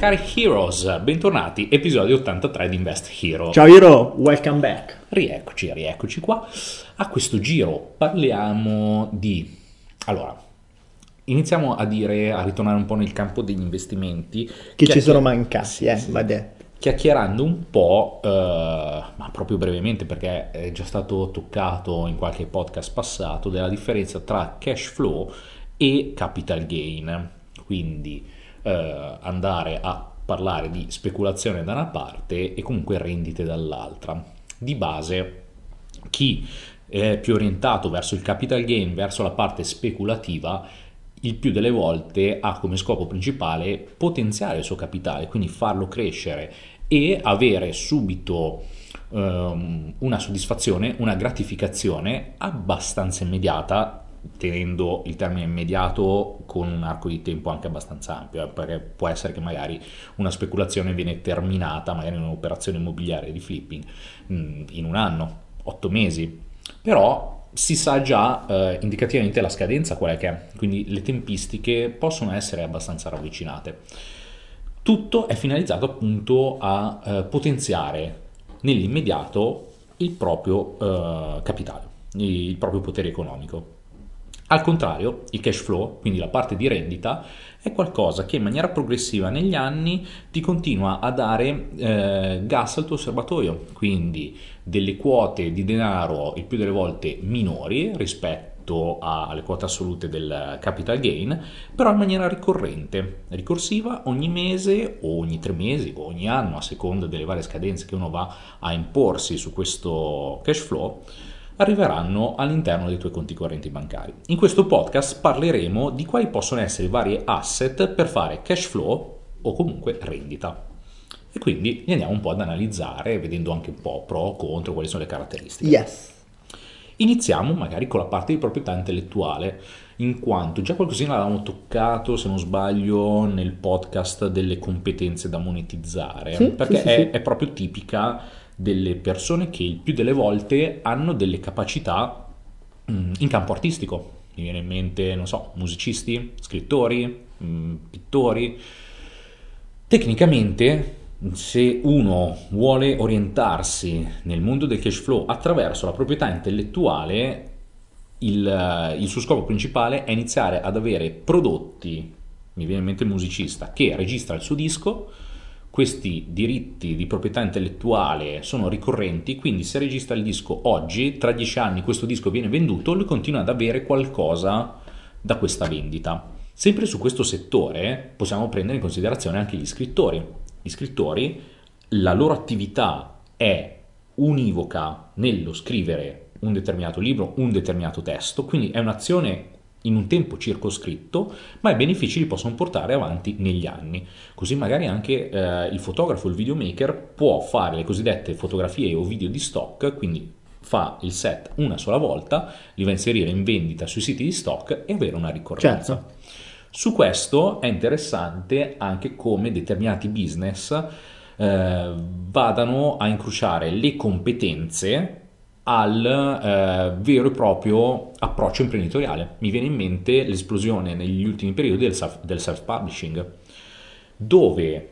Cari Heroes, bentornati, episodio 83 di Invest Hero. Ciao Hero, welcome back. Rieccoci, rieccoci qua. A questo giro parliamo di... Allora, iniziamo a dire, a ritornare un po' nel campo degli investimenti. Che ci sono mancati, sì, eh, sì. va detto. Chiacchierando un po', eh, ma proprio brevemente perché è già stato toccato in qualche podcast passato, della differenza tra cash flow e capital gain. Quindi eh, andare a parlare di speculazione da una parte e comunque rendite dall'altra. Di base, chi è più orientato verso il capital gain, verso la parte speculativa, il più delle volte ha come scopo principale potenziare il suo capitale, quindi farlo crescere e avere subito um, una soddisfazione, una gratificazione abbastanza immediata tenendo il termine immediato con un arco di tempo anche abbastanza ampio, eh, perché può essere che magari una speculazione viene terminata, magari in un'operazione immobiliare di flipping, mh, in un anno, otto mesi, però si sa già eh, indicativamente la scadenza qual è che è, quindi le tempistiche possono essere abbastanza ravvicinate. Tutto è finalizzato appunto a eh, potenziare nell'immediato il proprio eh, capitale, il proprio potere economico. Al contrario, il cash flow, quindi la parte di rendita, è qualcosa che in maniera progressiva negli anni ti continua a dare eh, gas al tuo osservatorio, quindi delle quote di denaro il più delle volte minori rispetto alle quote assolute del capital gain, però in maniera ricorrente, ricorsiva ogni mese o ogni tre mesi o ogni anno a seconda delle varie scadenze che uno va a imporsi su questo cash flow arriveranno all'interno dei tuoi conti correnti bancari. In questo podcast parleremo di quali possono essere i vari asset per fare cash flow o comunque rendita. E quindi li andiamo un po' ad analizzare, vedendo anche un po' pro contro quali sono le caratteristiche. Yes. Iniziamo magari con la parte di proprietà intellettuale, in quanto già qualcosina l'avevamo toccato, se non sbaglio, nel podcast delle competenze da monetizzare, sì, perché sì, è, sì. è proprio tipica delle persone che il più delle volte hanno delle capacità mh, in campo artistico. Mi viene in mente, non so, musicisti, scrittori, mh, pittori. Tecnicamente, se uno vuole orientarsi nel mondo del cash flow attraverso la proprietà intellettuale, il, il suo scopo principale è iniziare ad avere prodotti, mi viene in mente il musicista, che registra il suo disco, questi diritti di proprietà intellettuale sono ricorrenti, quindi se registra il disco oggi, tra dieci anni questo disco viene venduto, lui continua ad avere qualcosa da questa vendita. Sempre su questo settore possiamo prendere in considerazione anche gli scrittori. Gli scrittori, la loro attività è univoca nello scrivere un determinato libro, un determinato testo, quindi è un'azione in un tempo circoscritto, ma i benefici li possono portare avanti negli anni. Così magari anche eh, il fotografo, il videomaker può fare le cosiddette fotografie o video di stock, quindi fa il set una sola volta, li va a inserire in vendita sui siti di stock e avere una ricorrenza. Certo. Su questo è interessante anche come determinati business eh, vadano a incrociare le competenze al eh, vero e proprio approccio imprenditoriale. Mi viene in mente l'esplosione negli ultimi periodi del, self, del self-publishing, dove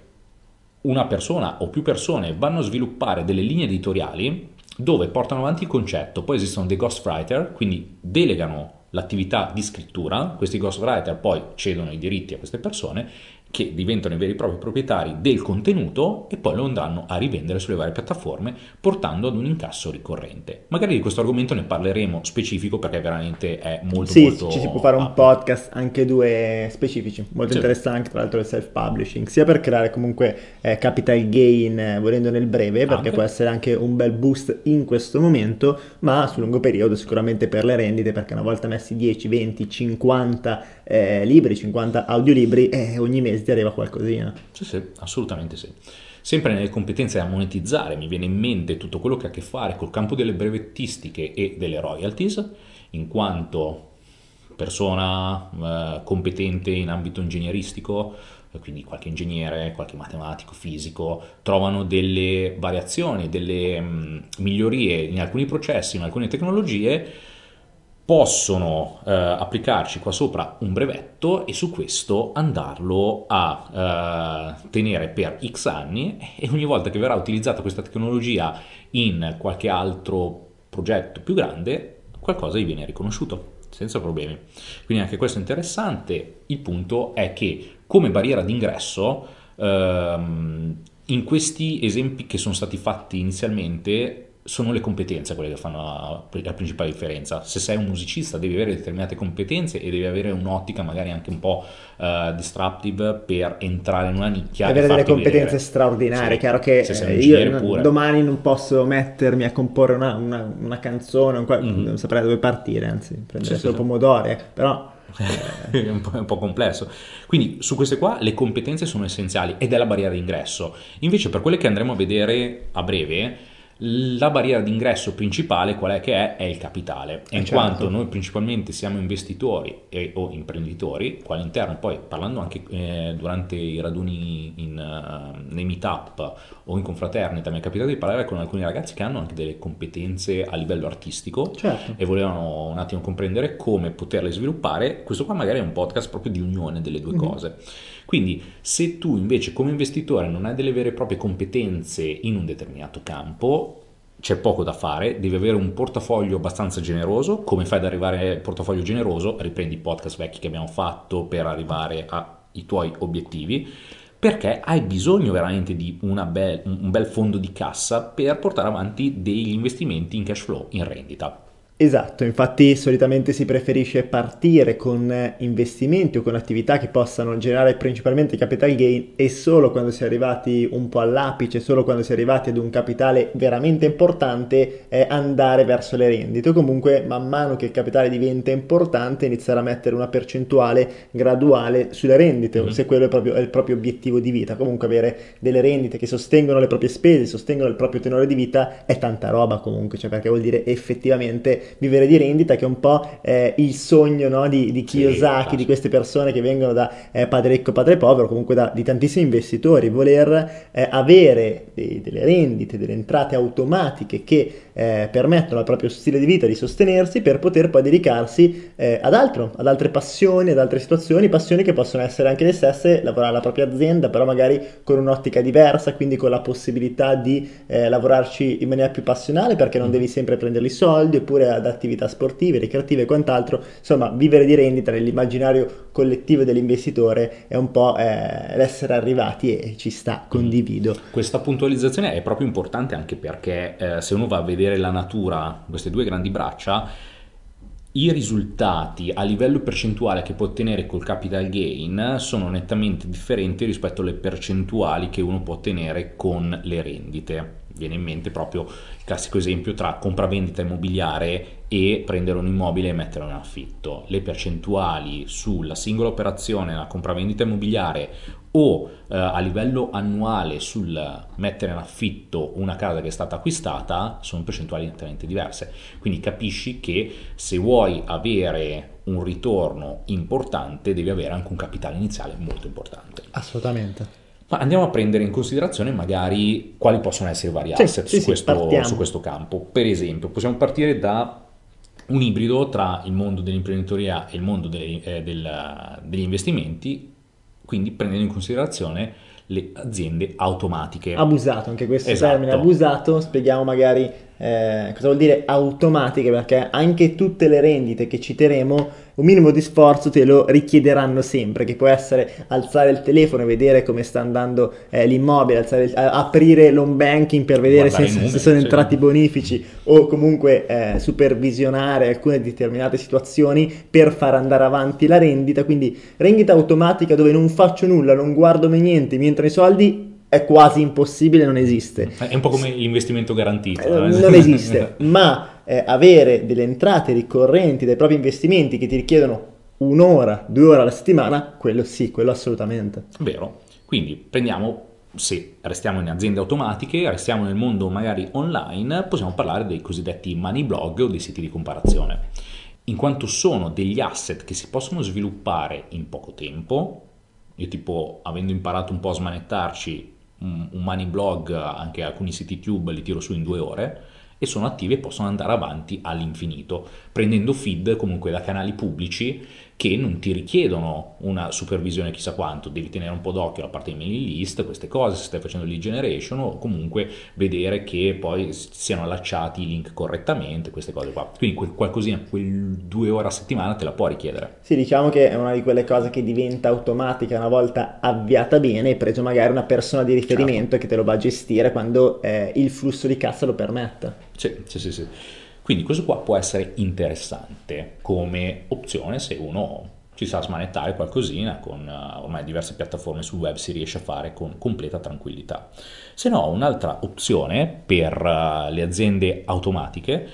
una persona o più persone vanno a sviluppare delle linee editoriali dove portano avanti il concetto, poi esistono dei ghostwriter, quindi delegano l'attività di scrittura, questi ghostwriter poi cedono i diritti a queste persone che diventano i veri e propri proprietari del contenuto e poi lo andranno a rivendere sulle varie piattaforme portando ad un incasso ricorrente. Magari di questo argomento ne parleremo specifico perché veramente è molto sì, molto ci si può fare un ampio. podcast anche due specifici, molto Sì. interessanti tra l'altro il self-publishing, sia per creare comunque eh, capital gain eh, volendo nel breve, perché Anche. può essere anche un bel boost in questo momento, ma sul lungo periodo sicuramente per le rendite, perché una volta messi 10, 20, 50 eh, libri, 50 audiolibri, eh, ogni mese arriva qualcosina. Sì, sì, assolutamente sì. Sempre nelle competenze da monetizzare mi viene in mente tutto quello che ha a che fare col campo delle brevettistiche e delle royalties, in quanto persona eh, competente in ambito ingegneristico, eh, quindi qualche ingegnere, qualche matematico, fisico, trovano delle variazioni, delle mh, migliorie in alcuni processi, in alcune tecnologie, possono eh, applicarci qua sopra un brevetto e su questo andarlo a eh, tenere per x anni e ogni volta che verrà utilizzata questa tecnologia in qualche altro progetto più grande qualcosa gli viene riconosciuto senza problemi. Quindi anche questo è interessante. Il punto è che come barriera d'ingresso ehm, in questi esempi che sono stati fatti inizialmente sono le competenze quelle che fanno la, la, principale differenza. Se sei un musicista devi avere determinate competenze e devi avere un'ottica magari anche un po' uh, disruptive per entrare in una nicchia. Avere delle competenze vedere. straordinarie. Sì, Chiaro che eh, io pure. domani non posso mettermi a comporre una, una, una canzone, un, mm-hmm. non saprei dove partire, anzi prendere sì, solo sì, pomodori, eh. però... è, un è un po' complesso. Quindi su queste qua le competenze sono essenziali ed è la barriera d'ingresso. Invece per quelle che andremo a vedere a breve la barriera d'ingresso principale qual è che è? È il capitale, eh in certo. quanto noi principalmente siamo investitori e, o imprenditori, qua all'interno poi parlando anche eh, durante i raduni in, uh, nei meetup o in confraternita mi è capitato di parlare con alcuni ragazzi che hanno anche delle competenze a livello artistico certo. e volevano un attimo comprendere come poterle sviluppare, questo qua magari è un podcast proprio di unione delle due mm-hmm. cose. Quindi se tu invece come investitore non hai delle vere e proprie competenze in un determinato campo, c'è poco da fare, devi avere un portafoglio abbastanza generoso. Come fai ad arrivare al portafoglio generoso? Riprendi i podcast vecchi che abbiamo fatto per arrivare ai tuoi obiettivi perché hai bisogno veramente di be- un bel fondo di cassa per portare avanti degli investimenti in cash flow, in rendita. Esatto, infatti solitamente si preferisce partire con investimenti o con attività che possano generare principalmente capital gain e solo quando si è arrivati un po' all'apice, solo quando si è arrivati ad un capitale veramente importante eh, andare verso le rendite o comunque man mano che il capitale diventa importante iniziare a mettere una percentuale graduale sulle rendite, mm-hmm. se quello è, proprio, è il proprio obiettivo di vita. Comunque avere delle rendite che sostengono le proprie spese, sostengono il proprio tenore di vita è tanta roba comunque, cioè perché vuol dire effettivamente vivere di rendita, che è un po' eh, il sogno no, di, di Kiyosaki, sì, di queste persone che vengono da eh, padre ricco, padre povero, comunque da, di tantissimi investitori, voler eh, avere dei, delle rendite, delle entrate automatiche che eh, permettono al proprio stile di vita di sostenersi per poter poi dedicarsi eh, ad altro, ad altre passioni, ad altre situazioni, passioni che possono essere anche le stesse, lavorare alla propria azienda, però magari con un'ottica diversa, quindi con la possibilità di eh, lavorarci in maniera più passionale perché non mm. devi sempre prendere i soldi, oppure ad attività sportive, ricreative e quant'altro, insomma vivere di rendita nell'immaginario collettivo dell'investitore è un po' eh, l'essere arrivati e ci sta, mm. condivido. Questa puntualizzazione è proprio importante anche perché eh, se uno va a vedere vedere la natura, queste due grandi braccia, i risultati a livello percentuale che può ottenere col capital gain sono nettamente differenti rispetto alle percentuali che uno può ottenere con le rendite. Viene in mente proprio il classico esempio tra compravendita immobiliare e prendere un immobile e metterlo in affitto. Le percentuali sulla singola operazione, la compravendita immobiliare o eh, a livello annuale sul mettere in affitto una casa che è stata acquistata sono percentuali nettamente diverse. Quindi capisci che se vuoi avere un ritorno importante devi avere anche un capitale iniziale molto importante. Assolutamente. Ma andiamo a prendere in considerazione magari quali possono essere i vari asset sì, su, sì, questo, su questo campo. Per esempio, possiamo partire da un ibrido tra il mondo dell'imprenditoria e il mondo dei, eh, del, degli investimenti, quindi prendendo in considerazione le aziende automatiche. Abusato, anche questo esatto. termine abusato, spieghiamo magari eh, cosa vuol dire automatiche, perché anche tutte le rendite che citeremo, un minimo di sforzo te lo richiederanno sempre, che può essere alzare il telefono e vedere come sta andando eh, l'immobile, il, aprire l'home banking per vedere se, numeri, se, sono sì. entrati bonifici o comunque eh, supervisionare alcune determinate situazioni per far andare avanti la rendita, quindi rendita automatica dove non faccio nulla, non guardo mai niente, mi entrano i soldi è quasi impossibile, non esiste. È un po' come l'investimento garantito. Eh, non esiste, ma eh, avere delle entrate ricorrenti dai propri investimenti che ti richiedono un'ora, due ore alla settimana, quello sì, quello assolutamente. Vero. Quindi prendiamo, se restiamo in aziende automatiche, restiamo nel mondo magari online, possiamo parlare dei cosiddetti money blog o dei siti di comparazione, in quanto sono degli asset che si possono sviluppare in poco tempo. Io tipo, avendo imparato un po' a smanettarci, un money blog, anche alcuni siti tube li tiro su in due ore e sono attive e possono andare avanti all'infinito, prendendo feed comunque da canali pubblici che non ti richiedono una supervisione chissà quanto, devi tenere un po' d'occhio la parte di mailing list, queste cose, se stai facendo lead generation o comunque vedere che poi siano allacciati i link correttamente, queste cose qua. Quindi quel qualcosina, quel due ore a settimana te la può richiedere. Sì, diciamo che è una di quelle cose che diventa automatica una volta avviata bene e preso magari una persona di riferimento certo. che te lo va a gestire quando eh, il flusso di cassa lo permette. Sì, sì, sì. sì. Quindi questo qua può essere interessante come opzione se uno ci sa smanettare qualcosina con uh, ormai diverse piattaforme sul web si riesce a fare con completa tranquillità. Se no, un'altra opzione per uh, le aziende automatiche,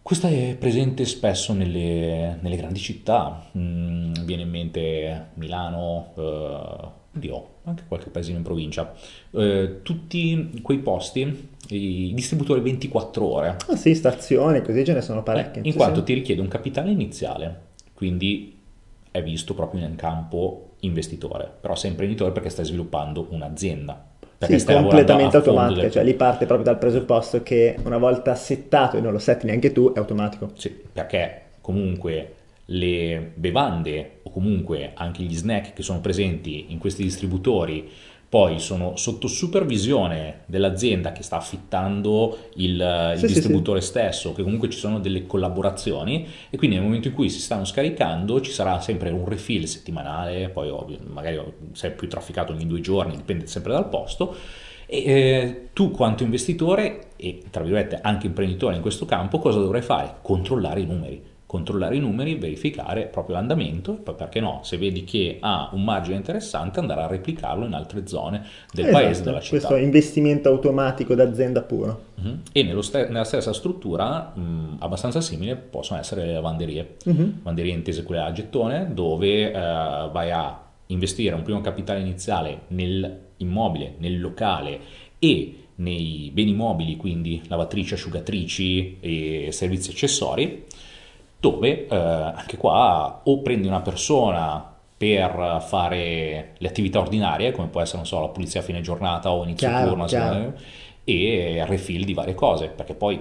questa è presente spesso nelle, nelle grandi città, mm, viene in mente Milano, uh, oddio, anche qualche paesino in provincia, eh, tutti quei posti, i distributori 24 ore. Ah sì, stazioni, così ce ne sono parecchie. in sì, quanto sì. ti richiede un capitale iniziale, quindi è visto proprio in campo investitore, però sei imprenditore perché stai sviluppando un'azienda. Perché sì, completamente automatica, del... cioè lì parte proprio dal presupposto che una volta settato e non lo setti neanche tu, è automatico. Sì, perché comunque le bevande o comunque anche gli snack che sono presenti in questi distributori poi sono sotto supervisione dell'azienda che sta affittando il, sì, il distributore sì, stesso, che comunque ci sono delle collaborazioni e quindi nel momento in cui si stanno scaricando ci sarà sempre un refill settimanale, poi ovvio, magari se è più trafficato ogni due giorni, dipende sempre dal posto. E eh, tu quanto investitore e tra virgolette anche imprenditore in questo campo cosa dovrai fare? Controllare i numeri controllare i numeri, verificare proprio l'andamento poi perché no, se vedi che ha un margine interessante andare a replicarlo in altre zone del esatto, paese, della città. Questo investimento automatico d'azienda puro. Uh-huh. E st- nella stessa struttura mh, abbastanza simile possono essere le lavanderie, uh-huh. lavanderie intese quelle a gettone dove eh, vai a investire un primo capitale iniziale nell'immobile, nel locale e nei beni mobili, quindi lavatrici, asciugatrici e servizi accessori dove eh, anche qua o prendi una persona per fare le attività ordinarie, come può essere, non so, la pulizia a fine giornata o inizio chiaro, turno, chiaro. e refill di varie cose, perché poi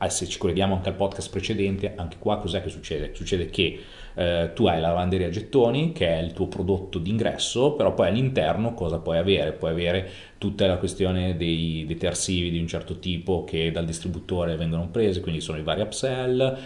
eh, se ci colleghiamo anche al podcast precedente, anche qua cos'è che succede? Succede che eh, tu hai la lavanderia a gettoni, che è il tuo prodotto d'ingresso, però poi all'interno cosa puoi avere? Puoi avere tutta la questione dei detersivi di un certo tipo che dal distributore vengono presi, quindi sono i vari upsell,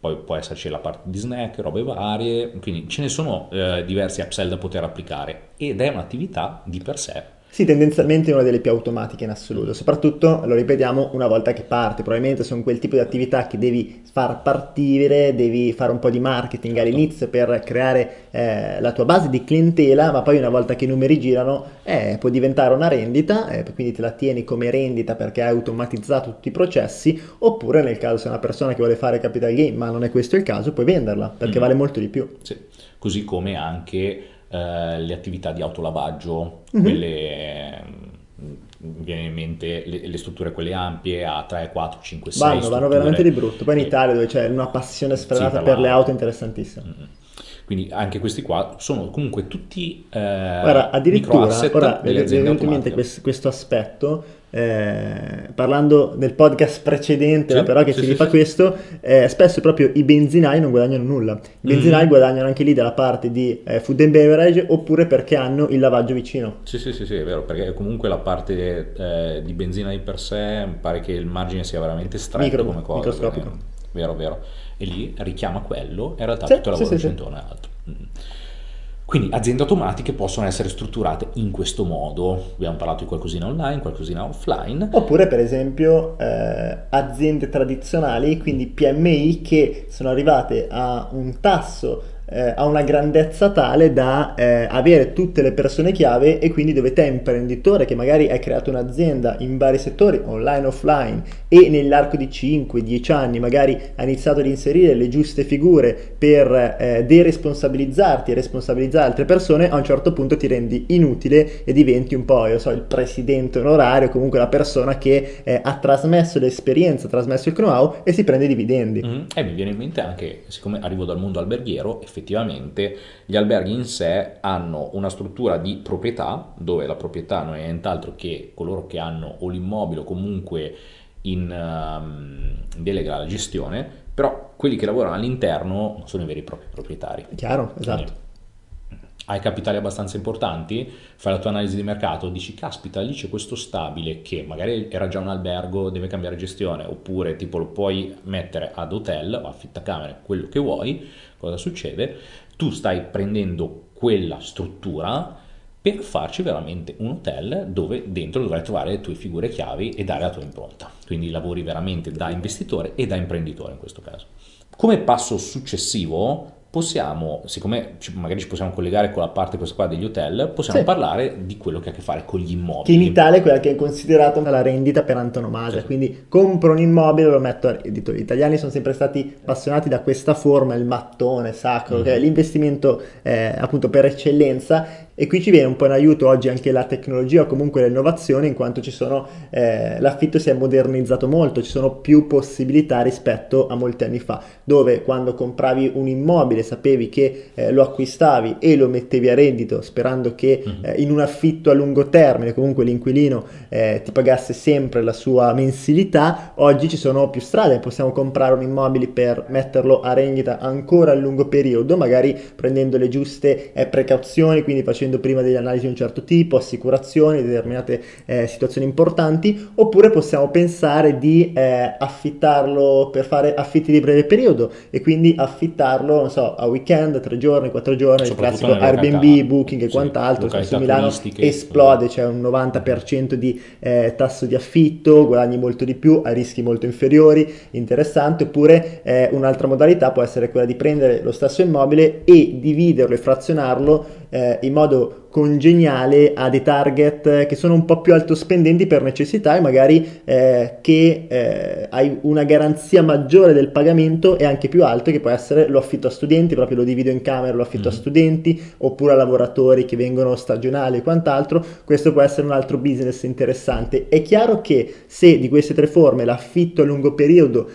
poi può esserci la parte di snack, robe varie, quindi ce ne sono eh, diversi upsell da poter applicare ed è un'attività di per sé sì, tendenzialmente è una delle più automatiche in assoluto, soprattutto, lo ripetiamo, una volta che parti, probabilmente sono quel tipo di attività che devi far partire, devi fare un po' di marketing certo. all'inizio per creare eh, la tua base di clientela, ma poi una volta che i numeri girano eh, può diventare una rendita, eh, quindi te la tieni come rendita perché hai automatizzato tutti i processi, oppure nel caso sei una persona che vuole fare capital gain, ma non è questo il caso, puoi venderla perché mm. vale molto di più. Sì, così come anche eh, le attività di autolavaggio, mm-hmm. quelle mm, viene in mente le, le, strutture quelle ampie a 3, 4, 5, 6 vanno, vanno veramente di brutto poi in Italia dove c'è una passione sfrenata sì, per, per le auto interessantissima mm-hmm. Quindi anche questi qua sono comunque tutti eh, Guarda, addirittura ora mi è venuto in mente questo, questo aspetto eh, parlando del podcast precedente, sì, però che sì, si rifà sì, questo, eh, spesso proprio i benzinai non guadagnano nulla. I benzinai mm. guadagnano anche lì dalla parte di eh, food and beverage oppure perché hanno il lavaggio vicino. Sì, sì, sì, sì è vero, perché comunque la parte eh, di benzina di per sé pare che il margine sia veramente stretto Micro, come cosa. Microscopico. Vero, vero. E lì richiama quello e in realtà tutto il lavoro sì, sì, intorno è altro. Mm. Quindi aziende automatiche possono essere strutturate in questo modo. Abbiamo parlato di qualcosina online, qualcosina offline. Oppure per esempio eh, aziende tradizionali, quindi PMI che sono arrivate a un tasso eh, ha una grandezza tale da eh, avere tutte le persone chiave e quindi dove te imprenditore che magari hai creato un'azienda in vari settori online offline e nell'arco di 5-10 anni magari hai iniziato ad inserire le giuste figure per eh, deresponsabilizzarti e responsabilizzare altre persone a un certo punto ti rendi inutile e diventi un po' io so il presidente onorario comunque la persona che eh, ha trasmesso l'esperienza ha trasmesso il know-how e si prende i dividendi mm-hmm. e mi viene in mente anche siccome arrivo dal mondo alberghiero effettivamente gli alberghi in sé hanno una struttura di proprietà, dove la proprietà non è nient'altro che coloro che hanno o l'immobile o comunque in, um, in delega alla gestione, però quelli che lavorano all'interno non sono i veri e propri proprietari. Chiaro, esatto. Quindi, hai capitali abbastanza importanti, fai la tua analisi di mercato, dici caspita lì c'è questo stabile che magari era già un albergo, deve cambiare gestione, oppure tipo lo puoi mettere ad hotel o affittacamere, quello che vuoi, cosa succede? Tu stai prendendo quella struttura per farci veramente un hotel dove dentro dovrai trovare le tue figure chiavi e dare la tua impronta. Quindi lavori veramente da investitore e da imprenditore in questo caso. Come passo successivo possiamo, siccome magari ci possiamo collegare con la parte questa qua degli hotel, possiamo sì. parlare di quello che ha a che fare con gli immobili. Che in Italia è quella che è considerata la rendita per antonomasia, sì. quindi compro un immobile, lo metto a reddito. Gli italiani sono sempre stati appassionati da questa forma, il mattone sacro, mm. che è l'investimento eh, appunto per eccellenza e qui ci viene un po' in aiuto oggi anche la tecnologia o comunque l'innovazione in quanto ci sono, eh, l'affitto si è modernizzato molto, ci sono più possibilità rispetto a molti anni fa, dove quando compravi un immobile sapevi che eh, lo acquistavi e lo mettevi a reddito sperando che mhm. eh, in un affitto a lungo termine comunque l'inquilino eh, ti pagasse sempre la sua mensilità, oggi ci sono più strade, possiamo comprare un immobile per metterlo a rendita ancora a lungo periodo, magari prendendo le giuste eh, precauzioni, quindi facendo facendo prima delle analisi di un certo tipo, assicurazioni, determinate eh, situazioni importanti, oppure possiamo pensare di eh, affittarlo per fare affitti di breve periodo e quindi affittarlo, non so, a weekend, tre giorni, quattro giorni, il classico Airbnb, Booking e sì, quant'altro, su Milano esplode, c'è un 90% di eh, tasso di affitto, guadagni molto di più, a rischi molto inferiori, interessante, oppure eh, un'altra modalità può essere quella di prendere lo stesso immobile e dividerlo e frazionarlo eh, in modo congeniale a dei target che sono un po' più alto spendenti per necessità e magari eh, che eh, hai una garanzia maggiore del pagamento e anche più alto che può essere lo affitto a studenti, proprio lo divido in camera, lo affitto mm. a studenti oppure a lavoratori che vengono stagionali e quant'altro, questo può essere un altro business interessante. È chiaro che se di queste tre forme l'affitto a lungo periodo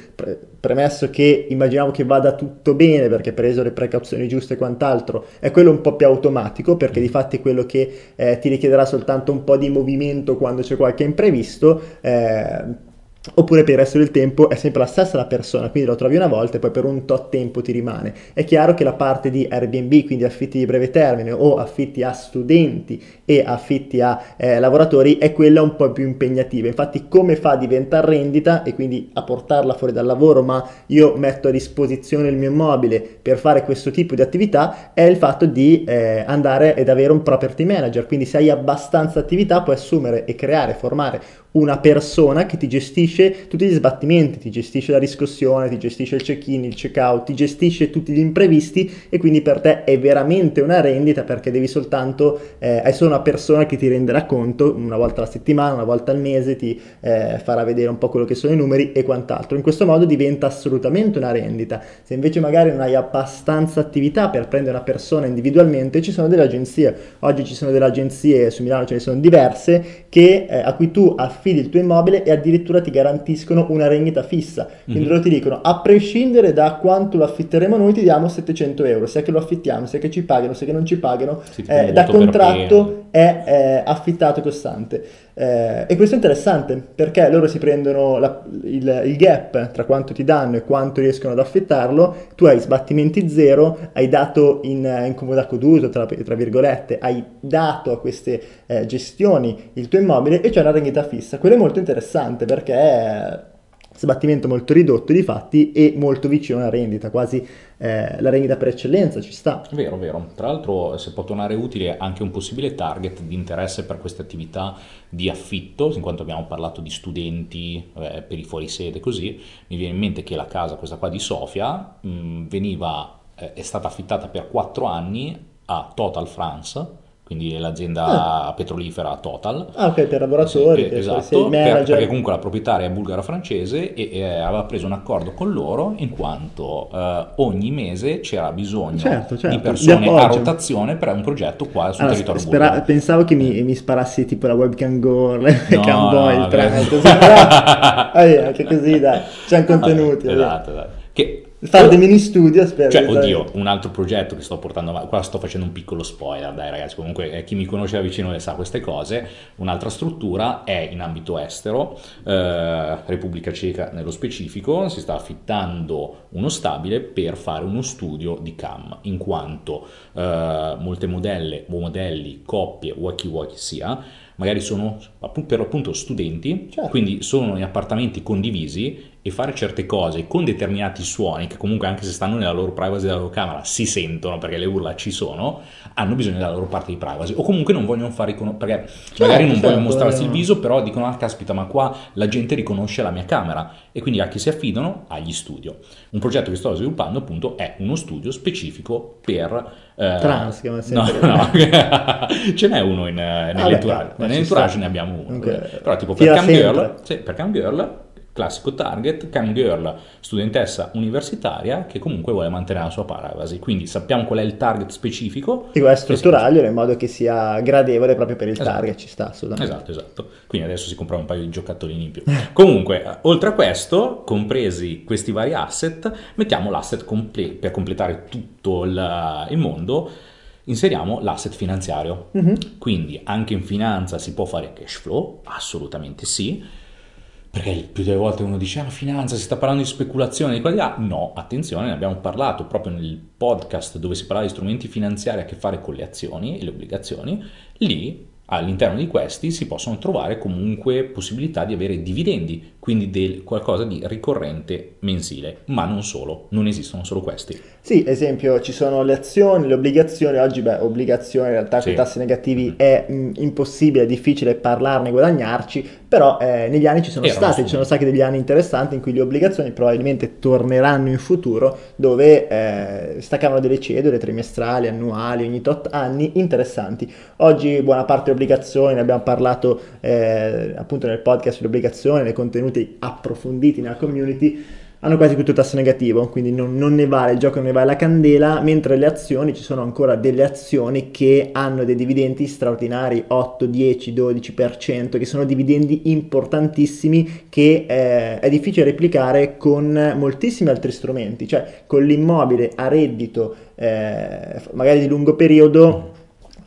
premesso che immaginiamo che vada tutto bene perché preso le precauzioni giuste e quant'altro, è quello un po' più automatico perché di fatti è quello che eh, ti richiederà soltanto un po' di movimento quando c'è qualche imprevisto. Eh, Oppure per il resto del tempo è sempre la stessa la persona, quindi lo trovi una volta e poi per un tot tempo ti rimane. È chiaro che la parte di Airbnb, quindi affitti di breve termine o affitti a studenti e affitti a eh, lavoratori, è quella un po' più impegnativa. Infatti come fa a diventare rendita e quindi a portarla fuori dal lavoro, ma io metto a disposizione il mio immobile per fare questo tipo di attività, è il fatto di eh, andare ed avere un property manager. Quindi se hai abbastanza attività puoi assumere e creare, formare una persona che ti gestisce tutti gli sbattimenti, ti gestisce la riscossione, ti gestisce il check-in, il check-out, ti gestisce tutti gli imprevisti e quindi per te è veramente una rendita perché devi soltanto, eh, hai solo una persona che ti renderà conto una volta alla settimana, una volta al mese, ti eh, farà vedere un po' quello che sono i numeri e quant'altro. In questo modo diventa assolutamente una rendita. Se invece magari non hai abbastanza attività per prendere una persona individualmente, ci sono delle agenzie. Oggi ci sono delle agenzie, su Milano ce ne sono diverse, che, eh, a cui tu affidi il tuo immobile e addirittura ti garantiscono una rendita fissa. Quindi mm-hmm. loro ti dicono, a prescindere da quanto lo affitteremo noi, ti diamo 700 euro, sia che lo affittiamo, sia che ci pagano, sia che non ci pagano, sì, eh, da contratto è eh, affittato costante. Eh, e questo è interessante perché loro si prendono la, il, il, gap tra quanto ti danno e quanto riescono ad affittarlo, tu hai sbattimenti zero, hai dato in, in comodato d'uso, tra, tra, virgolette, hai dato a queste eh, gestioni il tuo immobile e c'è una rendita fissa. Quello è molto interessante perché sbattimento molto ridotto di fatti e molto vicino alla rendita, quasi eh, la rendita per eccellenza ci sta. Vero, vero. Tra l'altro se può tornare utile anche un possibile target di interesse per queste attività di affitto, in quanto abbiamo parlato di studenti eh, per i fuorisede così, mi viene in mente che la casa, questa qua di Sofia, mh, veniva, eh, è stata affittata per 4 anni a Total France quindi l'azienda ah. petrolifera Total. Ah, ok, per lavoratori, sì, esatto, per, perché comunque la proprietaria è bulgaro-francese e, e, aveva preso un accordo con loro in quanto eh, ogni mese c'era bisogno certo, certo. di persone a rotazione per un progetto qua sul allora, territorio spera- bulgaro. Pensavo che mi, mi, sparassi tipo la webcam girl, no, webcam boy, no, il trend, però, ah, anche così dai, c'è contenuti. Esatto, esatto. Che Fare dei mini studio per Cioè, oddio, un altro progetto che sto portando avanti, qua sto facendo un piccolo spoiler, dai ragazzi, comunque eh, chi mi conosce da vicino le sa queste cose, un'altra struttura è in ambito estero, eh, Repubblica Ceca nello specifico, si sta affittando uno stabile per fare uno studio di cam, in quanto eh, molte modelle o modelli, coppie o a chi vuoi che sia, magari sono per appunto studenti, certo. quindi sono in appartamenti condivisi e fare certe cose con determinati suoni che comunque anche se stanno nella loro privacy della loro camera si sentono perché le urla ci sono, hanno bisogno della loro parte di privacy o comunque non vogliono fare riconoscere perché certo, magari non certo, vogliono mostrarsi il viso però dicono ah caspita ma qua la gente riconosce la mia camera e quindi a chi si affidano? Agli studio. Un progetto che sto sviluppando appunto è uno studio specifico per eh, Trans, sempre. No, no. ce n'è uno in, nell'entourage. Ah, nell'entourage ne abbiamo uno. Okay. Però tipo per Cam, Girl, sì, per Cam Girl classico target, cam girl, studentessa universitaria che comunque vuole mantenere la sua privacy. Quindi sappiamo qual è il target specifico. E è strutturarglielo in modo che sia gradevole proprio per il esatto. target, ci sta assolutamente. Esatto, esatto. Quindi adesso si compra un paio di giocattolini in più. comunque, oltre a questo, compresi questi vari asset, mettiamo l'asset comple- per completare tutto il, il mondo inseriamo l'asset finanziario. Mm-hmm. Quindi anche in finanza si può fare cash flow? Assolutamente sì perché più delle volte uno dice, ah, finanza, si sta parlando di speculazione di qua di là. No, attenzione, ne abbiamo parlato proprio nel podcast dove si parla di strumenti finanziari a che fare con le azioni e le obbligazioni. Lì all'interno di questi si possono trovare comunque possibilità di avere dividendi, quindi del qualcosa di ricorrente mensile, ma non solo, non esistono solo questi. Sì, esempio, ci sono le azioni, le obbligazioni, oggi beh, obbligazioni in realtà sì. con i tassi negativi mm. è mh, impossibile, è difficile parlarne, guadagnarci, però eh, negli anni ci sono Era stati, ci sono stati degli anni interessanti in cui le obbligazioni probabilmente torneranno in futuro, dove eh, staccavano delle cedole trimestrali, annuali, ogni tot anni, interessanti. Oggi buona parte delle obbligazioni, ne abbiamo parlato eh, appunto nel podcast sulle obbligazioni, nei contenuti approfonditi nella community, hanno quasi tutto tasso negativo, quindi non, non, ne vale, il gioco non ne vale la candela, mentre le azioni, ci sono ancora delle azioni che hanno dei dividendi straordinari, 8, 10, 12%, che sono dividendi importantissimi che eh, è difficile replicare con moltissimi altri strumenti, cioè con l'immobile a reddito eh, magari di lungo periodo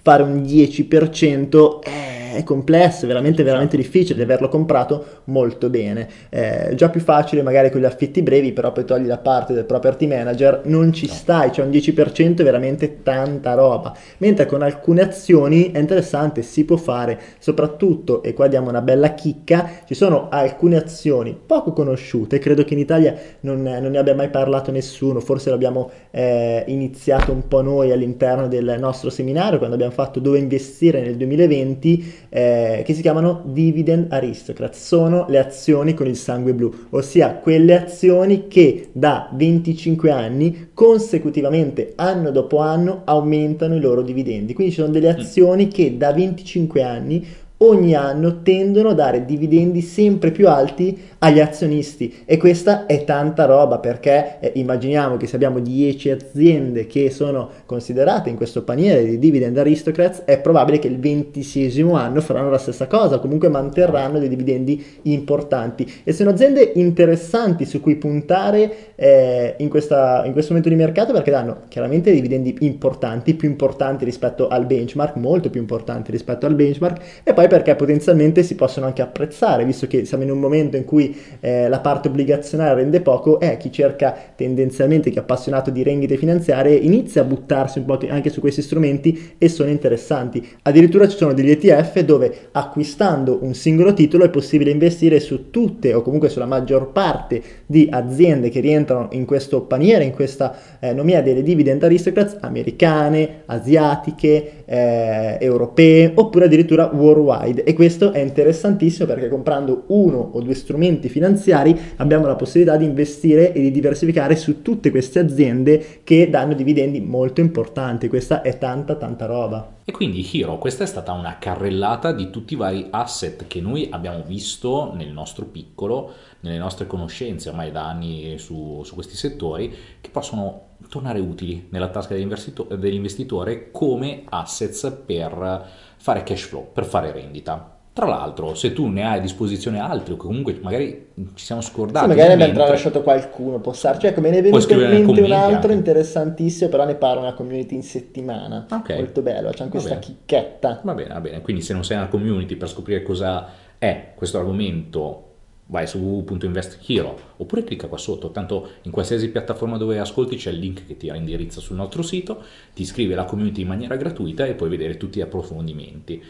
fare un 10% è è complesso, è veramente, veramente difficile averlo comprato molto bene. È già più facile magari con gli affitti brevi, però poi togli la parte del property manager, non ci stai, cioè un 10% è veramente tanta roba. Mentre con alcune azioni è interessante, si può fare, soprattutto, e qua diamo una bella chicca, ci sono alcune azioni poco conosciute, credo che in Italia non, non ne abbia mai parlato nessuno, forse l'abbiamo eh, iniziato un po' noi all'interno del nostro seminario quando abbiamo fatto dove investire nel 2020 eh, che si chiamano dividend aristocrat, sono le azioni con il sangue blu, ossia quelle azioni che da 25 anni consecutivamente anno dopo anno aumentano i loro dividendi. Quindi ci sono delle mm. azioni che da 25 anni ogni anno tendono a dare dividendi sempre più alti agli azionisti. E questa è tanta roba perché eh, immaginiamo che se abbiamo 10 aziende che sono considerate in questo paniere di dividend aristocrats è probabile che il ventisesimo anno faranno la stessa cosa comunque manterranno dei dividendi importanti. E sono aziende interessanti su cui puntare eh, in, questa, in questo momento di mercato perché danno chiaramente dividendi importanti più importanti rispetto al benchmark molto più importanti rispetto al benchmark e poi poi perché potenzialmente si possono anche apprezzare, visto che siamo in un momento in cui eh, la parte obbligazionaria rende poco, eh, chi cerca tendenzialmente, chi è appassionato di rendite finanziarie, inizia a buttarsi un po' anche su questi strumenti e sono interessanti. Addirittura ci sono degli ETF dove acquistando un singolo titolo è possibile investire su tutte o comunque sulla maggior parte di aziende che rientrano in questo paniere, in questa eh, nomea delle dividend aristocrats americane, asiatiche, eh, europee oppure addirittura worldwide worldwide e questo è interessantissimo perché comprando uno o due strumenti finanziari abbiamo la possibilità di investire e di diversificare su tutte queste aziende che danno dividendi molto importanti. Questa è tanta tanta roba. E quindi Hiro, questa è stata una carrellata di tutti i vari asset che noi abbiamo visto nel nostro piccolo, nelle nostre conoscenze ormai da anni su, su questi settori, che possono tornare utili nella tasca dell'investitore come assets per fare cash flow, per fare rendita. Tra l'altro, se tu ne hai a disposizione altri o comunque magari ci siamo scordati... Sì, magari nel abbiamo mentre- lasciato qualcuno, può starci. Ecco, me ne è venuto in mente un altro anche. interessantissimo, però ne parlo nella community in settimana. Ok. Molto bello, c'è Va questa bene. chicchetta. Va bene, va bene. Quindi se non sei nella community per scoprire cosa è questo argomento, vai su www.investhero oppure clicca qua sotto, tanto in qualsiasi piattaforma dove ascolti c'è il link che ti indirizza sul nostro sito, ti iscrivi alla community in maniera gratuita e puoi vedere tutti gli approfondimenti.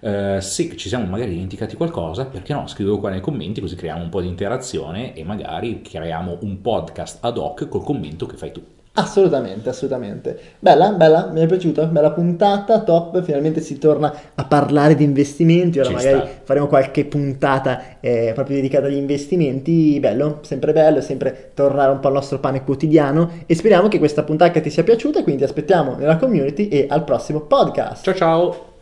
Eh, se ci siamo magari dimenticati qualcosa, perché no? Scrivilo qua nei commenti così creiamo un po' di interazione e magari creiamo un podcast ad hoc col commento che fai tu. Assolutamente, assolutamente. Bella, bella, mi è piaciuta, bella puntata, top. Finalmente si torna a parlare di investimenti. Ora Ci magari sta. faremo qualche puntata eh, proprio dedicata agli investimenti. Bello, sempre bello, sempre tornare un po' al nostro pane quotidiano. E speriamo che questa puntata ti sia piaciuta. Quindi ti aspettiamo nella community e al prossimo podcast. Ciao ciao!